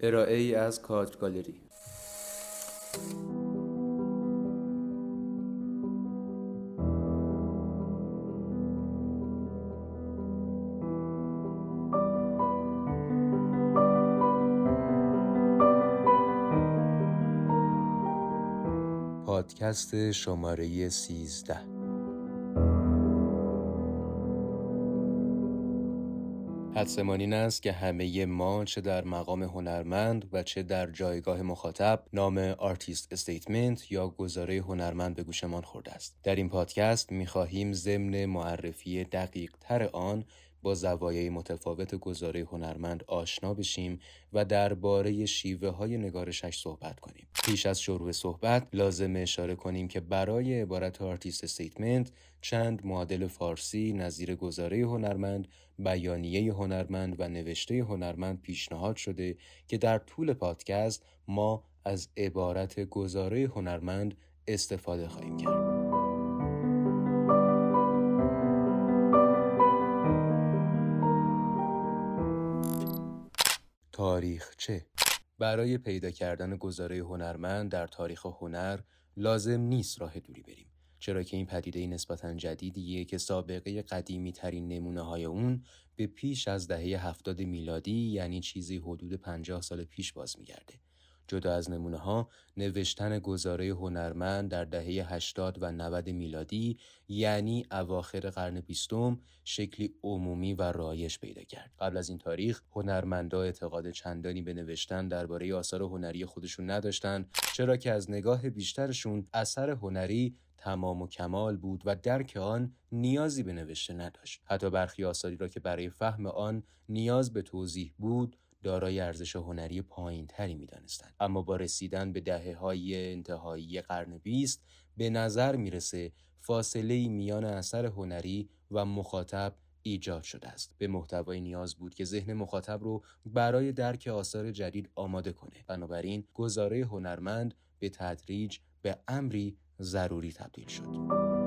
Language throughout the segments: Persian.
ارائه ای از کادر گالری. پادکست شماره 13 متسمان این است که همه ما چه در مقام هنرمند و چه در جایگاه مخاطب نام artist statement یا گزاره هنرمند به گوشمان خورده است. در این پادکست می‌خواهیم ضمن معرفی دقیق تر آن با زوایای متفاوت گزاره هنرمند آشنا بشیم و درباره شیوه های نگارشش صحبت کنیم. پیش از شروع صحبت لازم اشاره کنیم که برای عبارت artist statement چند معادل فارسی نظیر گزاره هنرمند، بیانیه هنرمند و نوشته هنرمند پیشنهاد شده که در طول پادکست ما از عبارت گزاره هنرمند استفاده خواهیم کرد. تاریخچه برای پیدا کردن گزاره هنرمند در تاریخ هنر لازم نیست راه دوری بریم. چرا که این پدیده نسبتا جدیدیه که سابقه قدیمی ترین نمونه های اون به پیش از دهه هفتاد میلادی یعنی چیزی حدود پنجاه سال پیش باز میگرده. جدا از نمونه ها نوشتن گزاره هنرمند در دهه 80 و 90 میلادی یعنی اواخر قرن بیستم شکلی عمومی و رایش پیدا کرد. قبل از این تاریخ هنرمندا اعتقاد چندانی به نوشتن درباره آثار هنری خودشون نداشتند چرا که از نگاه بیشترشون اثر هنری تمام و کمال بود و درک آن نیازی به نوشته نداشت. حتی برخی آثاری را که برای فهم آن نیاز به توضیح بود دارای ارزش هنری پایین تری می دانستن. اما با رسیدن به دهه های انتهایی قرن بیست به نظر می‌رسه فاصله میان اثر هنری و مخاطب ایجاد شده است. به محتوای نیاز بود که ذهن مخاطب رو برای درک آثار جدید آماده کنه. بنابراین گزاره هنرمند به تدریج به امری ضروری تبدیل شد.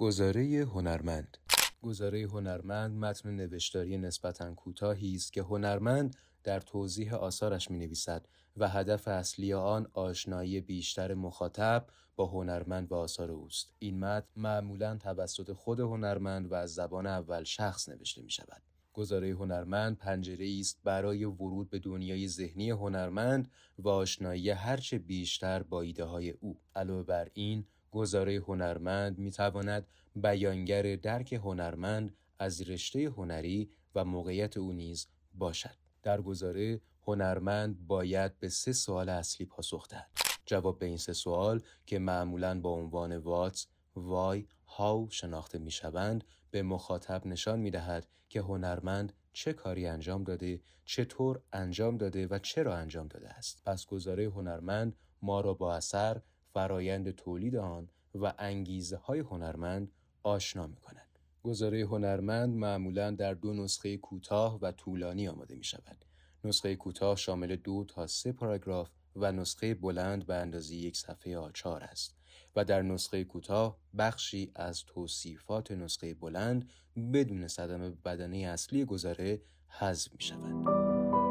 گزاره هنرمند گزاره هنرمند متن نوشتاری نسبتا کوتاهی است که هنرمند در توضیح آثارش می نویسد و هدف اصلی آن آشنایی بیشتر مخاطب با هنرمند و آثار اوست. این متن معمولا توسط خود هنرمند و از زبان اول شخص نوشته می شود. گزاره هنرمند پنجره است برای ورود به دنیای ذهنی هنرمند و آشنایی هرچه بیشتر با ایده های او. علاوه بر این گزاره هنرمند می تواند بیانگر درک هنرمند از رشته هنری و موقعیت او نیز باشد. در گزاره هنرمند باید به سه سوال اصلی پاسخ دهد. جواب به این سه سوال که معمولا با عنوان وات، وای، هاو شناخته می شوند به مخاطب نشان می دهد که هنرمند چه کاری انجام داده، چطور انجام داده و چرا انجام داده است. پس گزاره هنرمند ما را با اثر فرایند تولید آن و انگیزه های هنرمند آشنا می کند. گزاره هنرمند معمولا در دو نسخه کوتاه و طولانی آماده می شود. نسخه کوتاه شامل دو تا سه پاراگراف و نسخه بلند به اندازه یک صفحه آچار است و در نسخه کوتاه بخشی از توصیفات نسخه بلند بدون صدمه بدنه اصلی گزاره حذف می شود.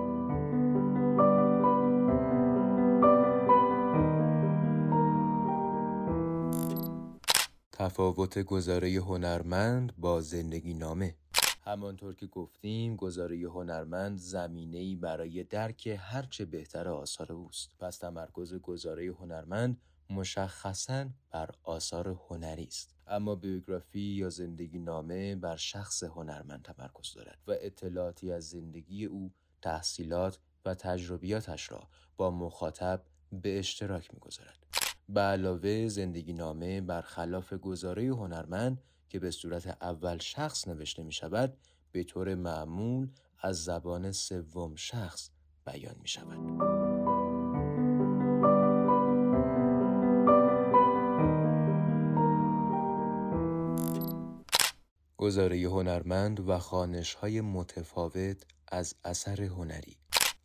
تفاوت گزاره هنرمند با زندگی نامه. همانطور که گفتیم گزاره هنرمند زمینه‌ای برای درک هرچه بهتر آثار اوست. پس تمرکز گزاره هنرمند مشخصا بر آثار هنری است. اما بیوگرافی یا زندگی نامه بر شخص هنرمند تمرکز دارد و اطلاعاتی از زندگی او تحصیلات و تجربیاتش را با مخاطب به اشتراک می‌گذارد. به علاوه زندگی نامه برخلاف گزاره هنرمند که به صورت اول شخص نوشته می شود به طور معمول از زبان سوم شخص بیان می شود. گزاره هنرمند و خانش های متفاوت از اثر هنری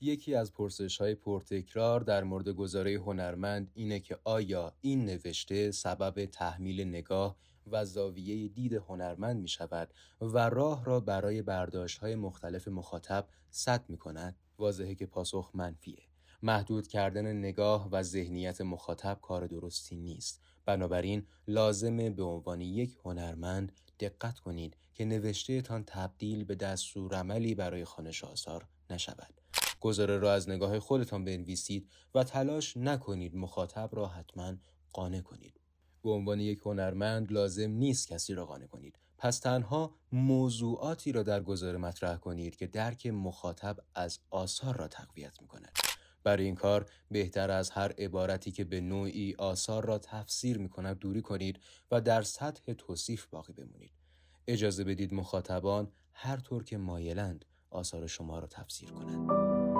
یکی از پرسش های پرتکرار در مورد گزاره هنرمند اینه که آیا این نوشته سبب تحمیل نگاه و زاویه دید هنرمند می شود و راه را برای برداشت های مختلف مخاطب سد می کند؟ واضحه که پاسخ منفیه. محدود کردن نگاه و ذهنیت مخاطب کار درستی نیست. بنابراین لازمه به عنوان یک هنرمند دقت کنید که نوشته تان تبدیل به دستور عملی برای خانش آثار نشود. گزاره را از نگاه خودتان بنویسید و تلاش نکنید مخاطب را حتما قانع کنید. به عنوان یک هنرمند لازم نیست کسی را قانع کنید. پس تنها موضوعاتی را در گزاره مطرح کنید که درک مخاطب از آثار را تقویت می کند. برای این کار بهتر از هر عبارتی که به نوعی آثار را تفسیر می کند دوری کنید و در سطح توصیف باقی بمونید. اجازه بدید مخاطبان هر طور که مایلند آثار شما را تفسیر کنند.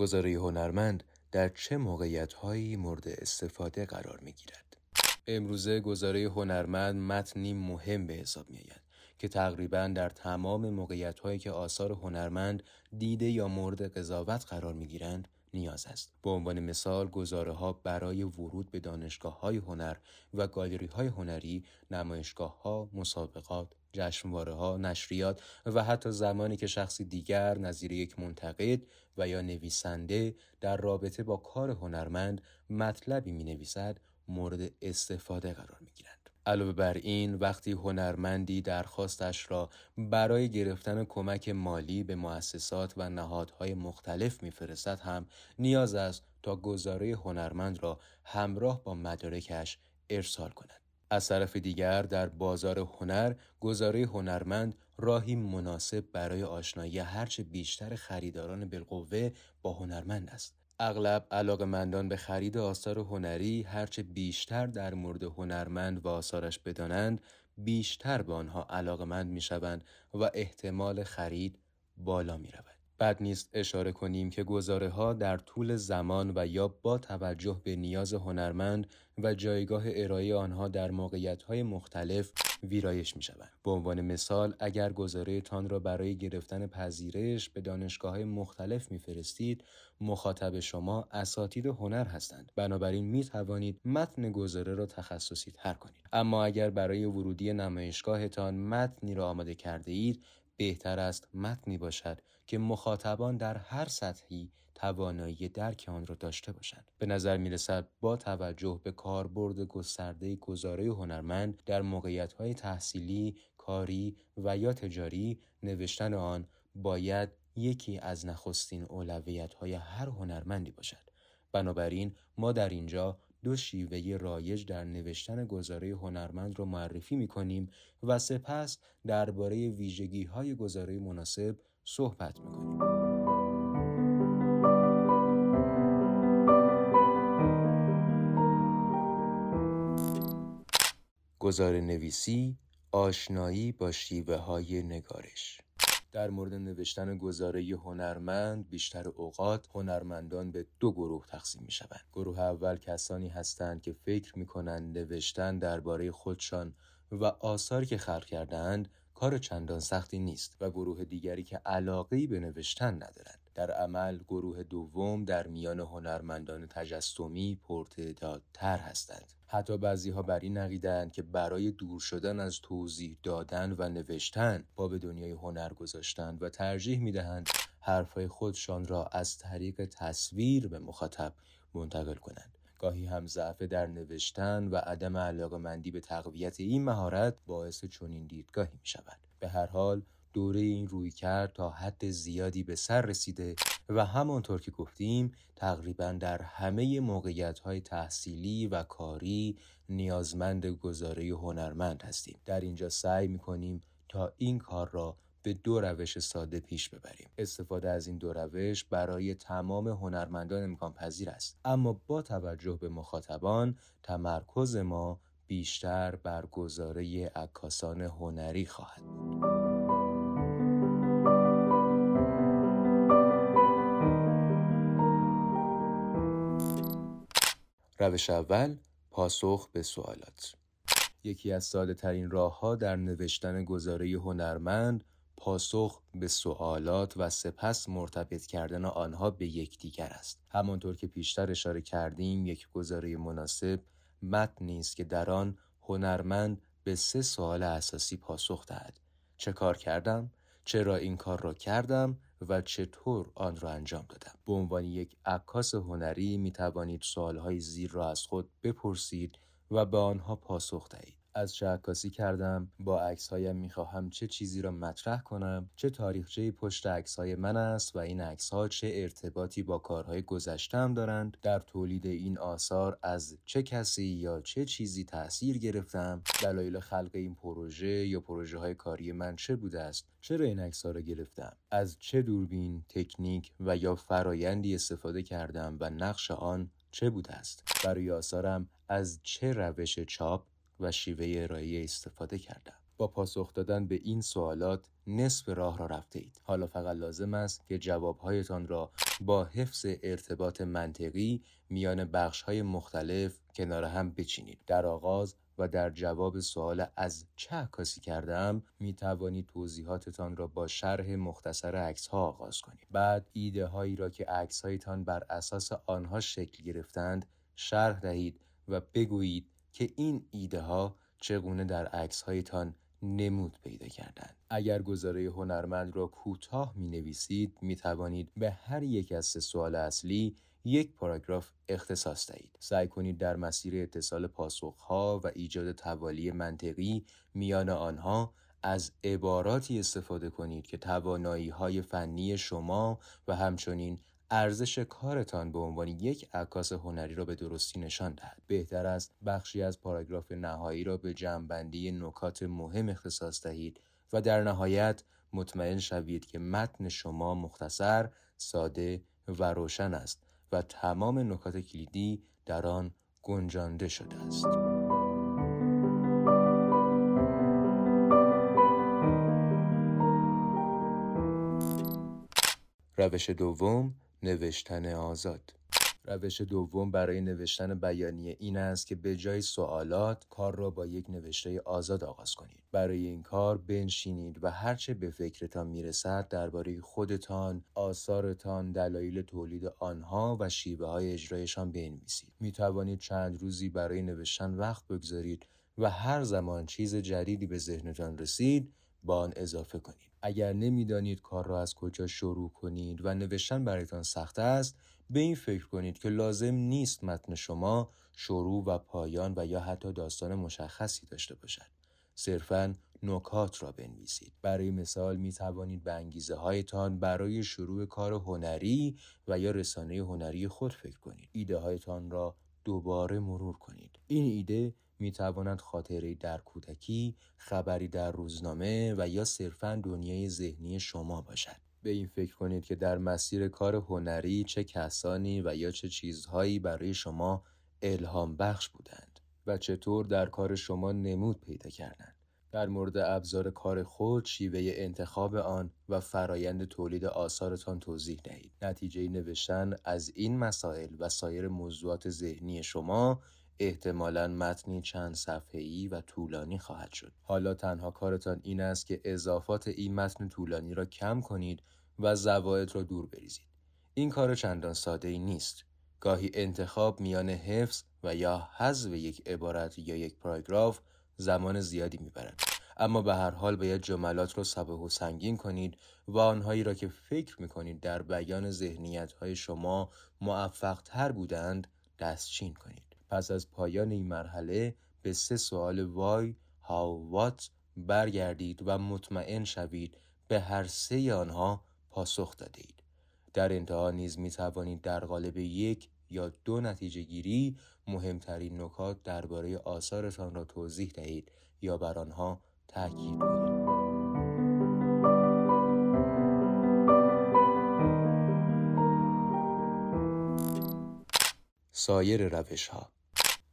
گزاره هنرمند در چه موقعیت مورد استفاده قرار می گیرد؟ امروزه گزاره هنرمند متنی مهم به حساب می آید که تقریبا در تمام موقعیت هایی که آثار هنرمند دیده یا مورد قضاوت قرار می گیرند نیاز است. به عنوان مثال گزاره ها برای ورود به دانشگاه های هنر و گالری های هنری، نمایشگاه ها، مسابقات، جشنواره ها، نشریات و حتی زمانی که شخصی دیگر نظیر یک منتقد و یا نویسنده در رابطه با کار هنرمند مطلبی می نویسد مورد استفاده قرار می گیرند. علاوه بر این وقتی هنرمندی درخواستش را برای گرفتن کمک مالی به مؤسسات و نهادهای مختلف میفرستد هم نیاز است تا گزاره هنرمند را همراه با مدارکش ارسال کند. از طرف دیگر در بازار هنر گزاره هنرمند راهی مناسب برای آشنایی هرچه بیشتر خریداران بالقوه با هنرمند است. اغلب علاقمندان به خرید آثار هنری هرچه بیشتر در مورد هنرمند و آثارش بدانند بیشتر به آنها علاقمند می شوند و احتمال خرید بالا می رود. بد نیست اشاره کنیم که گزاره ها در طول زمان و یا با توجه به نیاز هنرمند و جایگاه ارائه آنها در موقعیت های مختلف ویرایش می شوند. به عنوان مثال اگر گزاره تان را برای گرفتن پذیرش به دانشگاه های مختلف میفرستید مخاطب شما اساتید هنر هستند بنابراین می توانید متن گزاره را تخصصی تر کنید اما اگر برای ورودی نمایشگاهتان متنی را آماده کرده اید بهتر است متنی باشد که مخاطبان در هر سطحی توانایی درک آن را داشته باشند. به نظر می رسد با توجه به کاربرد گسترده گزاره هنرمند در موقعیت تحصیلی، کاری و یا تجاری نوشتن آن باید یکی از نخستین اولویت های هر هنرمندی باشد. بنابراین ما در اینجا دو شیوه رایج در نوشتن گزاره هنرمند را معرفی می کنیم و سپس درباره ویژگی های گزاره مناسب صحبت می کنیم. گزاره نویسی آشنایی با شیوه های نگارش در مورد نوشتن گزاره هنرمند بیشتر اوقات هنرمندان به دو گروه تقسیم می شوند. گروه اول کسانی هستند که فکر می کنند نوشتن درباره خودشان و آثاری که خلق کردهاند کار چندان سختی نیست و گروه دیگری که علاقی به نوشتن ندارند. در عمل گروه دوم در میان هنرمندان تجسمی پرتعدادتر هستند. حتی بعضی ها بر این عقیدند که برای دور شدن از توضیح دادن و نوشتن با به دنیای هنر گذاشتند و ترجیح می دهند حرفهای خودشان را از طریق تصویر به مخاطب منتقل کنند. گاهی هم ضعف در نوشتن و عدم علاقمندی به تقویت این مهارت باعث چنین دیدگاهی می شود. به هر حال دوره این روی کرد تا حد زیادی به سر رسیده و همانطور که گفتیم تقریبا در همه موقعیت های تحصیلی و کاری نیازمند گزاره هنرمند هستیم. در اینجا سعی می کنیم تا این کار را به دو روش ساده پیش ببریم. استفاده از این دو روش برای تمام هنرمندان امکان پذیر است. اما با توجه به مخاطبان تمرکز ما بیشتر بر گزاره عکاسان هنری خواهد بود. روش اول پاسخ به سوالات یکی از ساده ترین راه ها در نوشتن گزاره هنرمند پاسخ به سوالات و سپس مرتبط کردن آنها به یکدیگر است. همانطور که پیشتر اشاره کردیم یک گزاره مناسب متنی است که در آن هنرمند به سه سوال اساسی پاسخ دهد. چه کار کردم؟ چرا این کار را کردم و چطور آن را انجام دادم. به عنوان یک عکاس هنری می توانید سوالهای زیر را از خود بپرسید و به آنها پاسخ دهید. از چه عکاسی کردم با عکسهایم می‌خواهم چه چیزی را مطرح کنم چه تاریخچه پشت عکسهای من است و این عکسها چه ارتباطی با کارهای گذشتم دارند در تولید این آثار از چه کسی یا چه چیزی تاثیر گرفتم دلایل خلق این پروژه یا پروژه های کاری من چه بوده است چرا این عکسها را گرفتم از چه دوربین تکنیک و یا فرایندی استفاده کردم و نقش آن چه بوده است برای آثارم از چه روش چاپ و شیوه ارائه استفاده کردم. با پاسخ دادن به این سوالات نصف راه را رفته اید حالا فقط لازم است که جوابهایتان را با حفظ ارتباط منطقی میان بخش های مختلف کنار هم بچینید. در آغاز و در جواب سوال از چه عکاسی کردم می توانید توضیحاتتان را با شرح مختصر عکس ها آغاز کنید. بعد ایده هایی را که عکس هایتان بر اساس آنها شکل گرفتند شرح دهید و بگویید که این ایده ها چگونه در عکس هایتان نمود پیدا کردند. اگر گزاره هنرمند را کوتاه می نویسید می توانید به هر یک از سه سوال اصلی یک پاراگراف اختصاص دهید. سعی کنید در مسیر اتصال پاسخها و ایجاد توالی منطقی میان آنها از عباراتی استفاده کنید که توانایی های فنی شما و همچنین ارزش کارتان به عنوان یک عکاس هنری را به درستی نشان دهد. بهتر است بخشی از پاراگراف نهایی را به جمعبندی نکات مهم اختصاص دهید و در نهایت مطمئن شوید که متن شما مختصر ساده و روشن است و تمام نکات کلیدی در آن گنجانده شده است. روش دوم نوشتن آزاد. روش دوم برای نوشتن بیانیه این است که به جای سوالات کار را با یک نوشته آزاد آغاز کنید. برای این کار بنشینید و هرچه به فکرتان می‌رسد درباره خودتان آثارتان دلایل تولید آنها و شیوه های اجرایشان بنویسید. می توانید چند روزی برای نوشتن وقت بگذارید و هر زمان چیز جدیدی به ذهنتان رسید با آن اضافه کنید. اگر نمی‌دانید کار را از کجا شروع کنید و نوشتن برایتان سخت است به این فکر کنید که لازم نیست متن شما شروع و پایان و یا حتی داستان مشخصی داشته باشد. صرفا نکات را بنویسید. برای مثال می توانید به انگیزه هایتان برای شروع کار هنری و یا رسانه هنری خود فکر کنید. ایده هایتان را دوباره مرور کنید. این ایده می تواند خاطره در کودکی، خبری در روزنامه و یا صرفا دنیای ذهنی شما باشد. به این فکر کنید که در مسیر کار هنری چه کسانی و یا چه چیزهایی برای شما الهام بخش بودند و چطور در کار شما نمود پیدا کردند. در مورد ابزار کار خود شیوه انتخاب آن و فرایند تولید آثارتان توضیح دهید. نتیجه نوشتن از این مسائل و سایر موضوعات ذهنی شما احتمالا متنی چند صفحه‌ای و طولانی خواهد شد. حالا تنها کارتان این است که اضافات این متن طولانی را کم کنید و زواید را دور بریزید. این کار چندان ساده ای نیست. گاهی انتخاب میان حفظ و یا حذف یک عبارت یا یک پاراگراف زمان زیادی می‌برد. اما به هر حال باید جملات را سبک و سنگین کنید و آنهایی را که فکر می‌کنید در بیان ذهنیت های شما موفق تر بودند دستچین کنید. پس از پایان این مرحله به سه سوال وای، هاو، وات برگردید و مطمئن شوید به هر سه آنها پاسخ دادید. در انتها نیز می توانید در قالب یک یا دو نتیجه گیری مهمترین نکات درباره آثارتان را توضیح دهید یا بر آنها تاکید کنید. سایر روش ها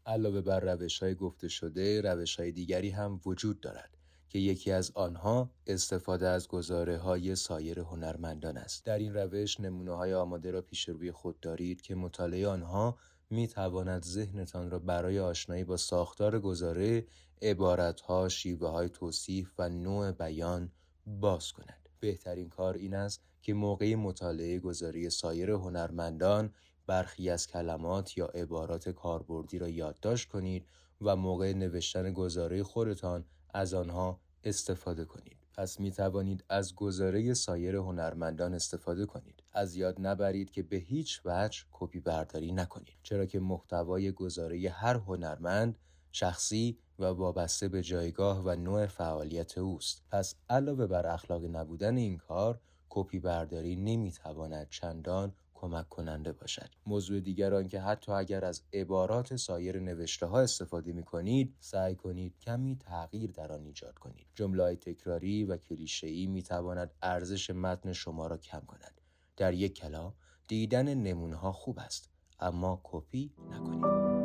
علاوه بر روش های گفته شده روش های دیگری هم وجود دارد که یکی از آنها استفاده از گزاره های سایر هنرمندان است در این روش نمونه های آماده را پیش روی خود دارید که مطالعه آنها می تواند ذهنتان را برای آشنایی با ساختار گزاره، عبارتها، شیوه های توصیف و نوع بیان باز کند. بهترین کار این است که موقع مطالعه گذاری سایر هنرمندان برخی از کلمات یا عبارات کاربردی را یادداشت کنید و موقع نوشتن گزاره خودتان از آنها استفاده کنید. پس می توانید از گزاره سایر هنرمندان استفاده کنید. از یاد نبرید که به هیچ وجه کپی برداری نکنید. چرا که محتوای گزاره هر هنرمند شخصی و وابسته به جایگاه و نوع فعالیت اوست. پس علاوه بر اخلاق نبودن این کار، کپی برداری نمی تواند چندان کمک کننده باشد. موضوع دیگر آن که حتی اگر از عبارات سایر نوشته ها استفاده می کنید سعی کنید کمی تغییر در آن ایجاد کنید. جمله تکراری و کلیشه‌ای می تواند ارزش متن شما را کم کند. در یک کلام دیدن نمونه ها خوب است اما کپی نکنید.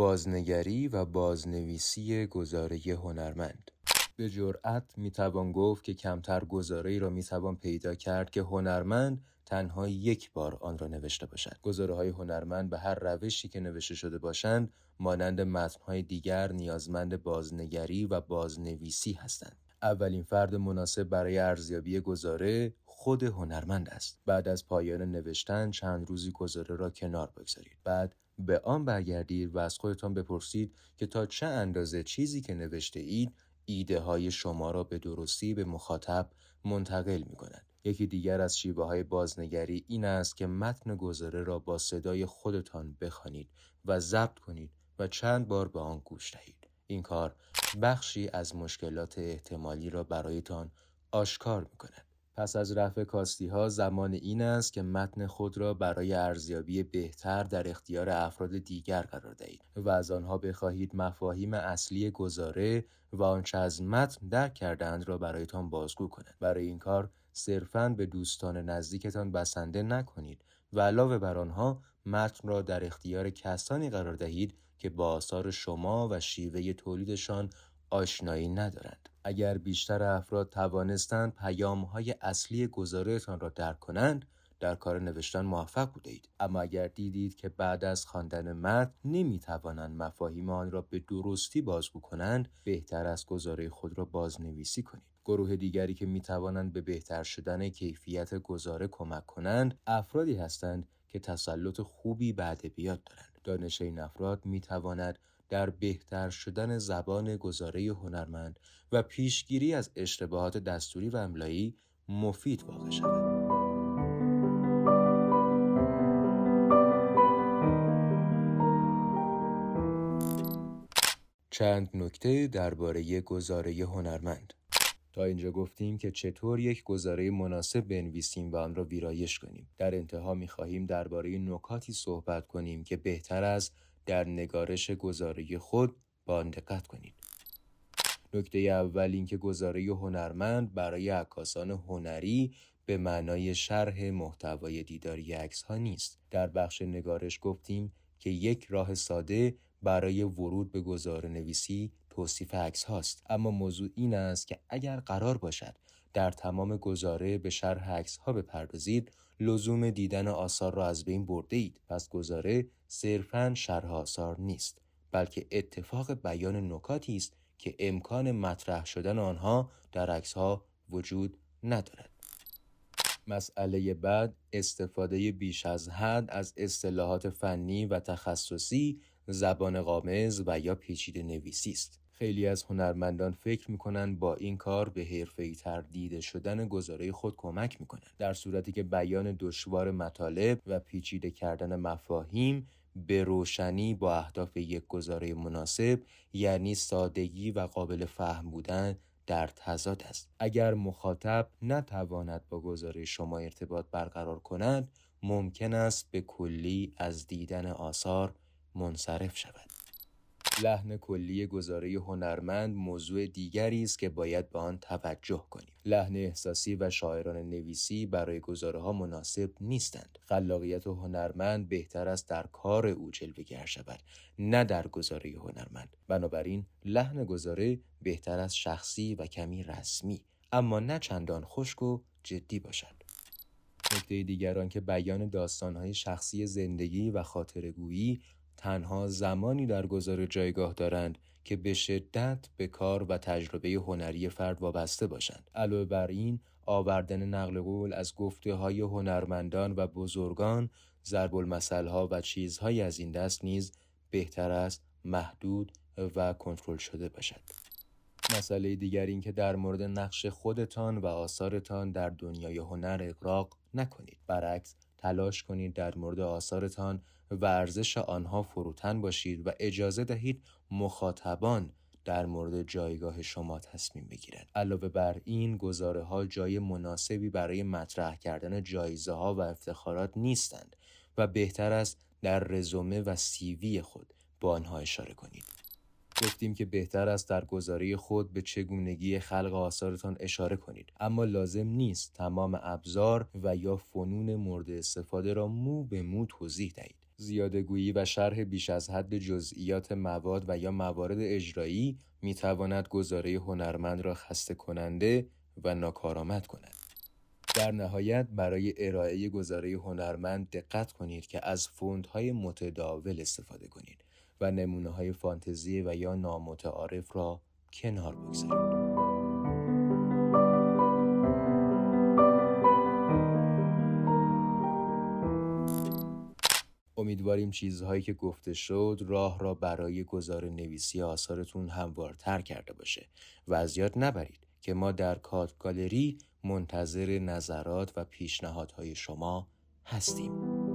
بازنگری و بازنویسی گزاره هنرمند. به جرأت می‌توان گفت که کمتر گزاره را می‌توان پیدا کرد که هنرمند تنها یک بار آن را نوشته باشد. گزاره های هنرمند به هر روشی که نوشته شده باشند مانند متنهای دیگر نیازمند بازنگری و بازنویسی هستند. اولین فرد مناسب برای ارزیابی گزاره خود هنرمند است. بعد از پایان نوشتن چند روزی گزاره را کنار بگذارید. بعد به آن برگردید و از خودتان بپرسید که تا چه اندازه چیزی که نوشته اید ایده های شما را به درستی به مخاطب منتقل می کند. یکی دیگر از شیوه های بازنگری این است که متن گزاره را با صدای خودتان بخوانید و ضبط کنید و چند بار به آن گوش دهید. این کار بخشی از مشکلات احتمالی را برایتان آشکار می کند. پس از رفع کاستی ها زمان این است که متن خود را برای ارزیابی بهتر در اختیار افراد دیگر قرار دهید و از آنها بخواهید مفاهیم اصلی گزاره و آنچه از متن درک کردند را برایتان بازگو کنند برای این کار صرفاً به دوستان نزدیکتان بسنده نکنید و علاوه بر آنها متن را در اختیار کسانی قرار دهید که با آثار شما و شیوه تولیدشان آشنایی ندارند. اگر بیشتر افراد توانستند های اصلی گزارهتان را درک کنند در کار نوشتن موفق بوده اید اما اگر دیدید که بعد از خواندن متن نمی توانند مفاهیم آن را به درستی بازگو کنند بهتر است گزاره خود را بازنویسی کنید. گروه دیگری که می توانند به بهتر شدن کیفیت گزاره کمک کنند افرادی هستند که تسلط خوبی به ادبیات دارند. دانش این افراد می تواند در بهتر شدن زبان گزاره هنرمند و پیشگیری از اشتباهات دستوری و املایی مفید واقع شود. چند نکته درباره گزاره هنرمند تا اینجا گفتیم که چطور یک گزاره مناسب بنویسیم و آن را ویرایش کنیم. در انتها می خواهیم درباره نکاتی صحبت کنیم که بهتر از در نگارش گزاره خود با دقت کنید. نکته اول اینکه گزاره هنرمند برای عکاسان هنری به معنای شرح محتوای دیداری عکس ها نیست. در بخش نگارش گفتیم که یک راه ساده برای ورود به گزاره نویسی توصیف عکس هاست اما موضوع این است که اگر قرار باشد در تمام گزاره به شرح عکس ها بپردازید لزوم دیدن آثار را از بین برده اید پس گزاره صرفا شرح آثار نیست بلکه اتفاق بیان نکاتی است که امکان مطرح شدن آنها در عکس ها وجود ندارد. مسئله بعد استفاده بیش از حد از اصطلاحات فنی و تخصصی زبان قامز و یا پیچیده نویسی است. خیلی از هنرمندان فکر می‌کنن با این کار به حرفه‌ای تر دیده شدن گزاره خود کمک می‌کنن. در صورتی که بیان دشوار مطالب و پیچیده کردن مفاهیم به روشنی با اهداف یک گزاره مناسب یعنی سادگی و قابل فهم بودن در تضاد است. اگر مخاطب نتواند با گزاره شما ارتباط برقرار کند ممکن است به کلی از دیدن آثار منصرف شود. لحن کلی گزاره هنرمند موضوع دیگری است که باید به آن توجه کنیم. لحن احساسی و شاعران نویسی برای گزاره ها مناسب نیستند. خلاقیت هنرمند بهتر است در کار او جلوهگر شود نه در گزاره هنرمند. بنابراین لحن گزاره بهتر از شخصی و کمی رسمی اما نه چندان خشک و جدی باشد. نکته دیگران که بیان داستانهای شخصی زندگی و خاطرگویی تنها زمانی در گذار جایگاه دارند که به شدت به کار و تجربه هنری فرد وابسته باشند. علاوه بر این آوردن نقل قول از گفته های هنرمندان و بزرگان ضرب ها و چیزهایی از این دست نیز بهتر است محدود و کنترل شده باشد. مسئله دیگر این که در مورد نقش خودتان و آثارتان در دنیای هنر اقراق نکنید. برعکس تلاش کنید در مورد آثارتان و ارزش آنها فروتن باشید و اجازه دهید مخاطبان در مورد جایگاه شما تصمیم بگیرند. علاوه بر این گزاره ها جای مناسبی برای مطرح کردن جایزه ها و افتخارات نیستند و بهتر است در رزومه و سیوی خود با آنها اشاره کنید. گفتیم که بهتر است در گزاره خود به چگونگی خلق آثارتان اشاره کنید اما لازم نیست تمام ابزار و یا فنون مورد استفاده را مو به مو توضیح دهید زیادگویی و شرح بیش از حد جزئیات مواد و یا موارد اجرایی می تواند گزاره هنرمند را خسته کننده و ناکارآمد کند. در نهایت برای ارائه گزاره هنرمند دقت کنید که از فوندهای متداول استفاده کنید و نمونه های فانتزی و یا نامتعارف را کنار بگذارید. امیدواریم چیزهایی که گفته شد راه را برای گزار نویسی آثارتون هموارتر کرده باشه و از یاد نبرید که ما در کات گالری منتظر نظرات و پیشنهادهای شما هستیم.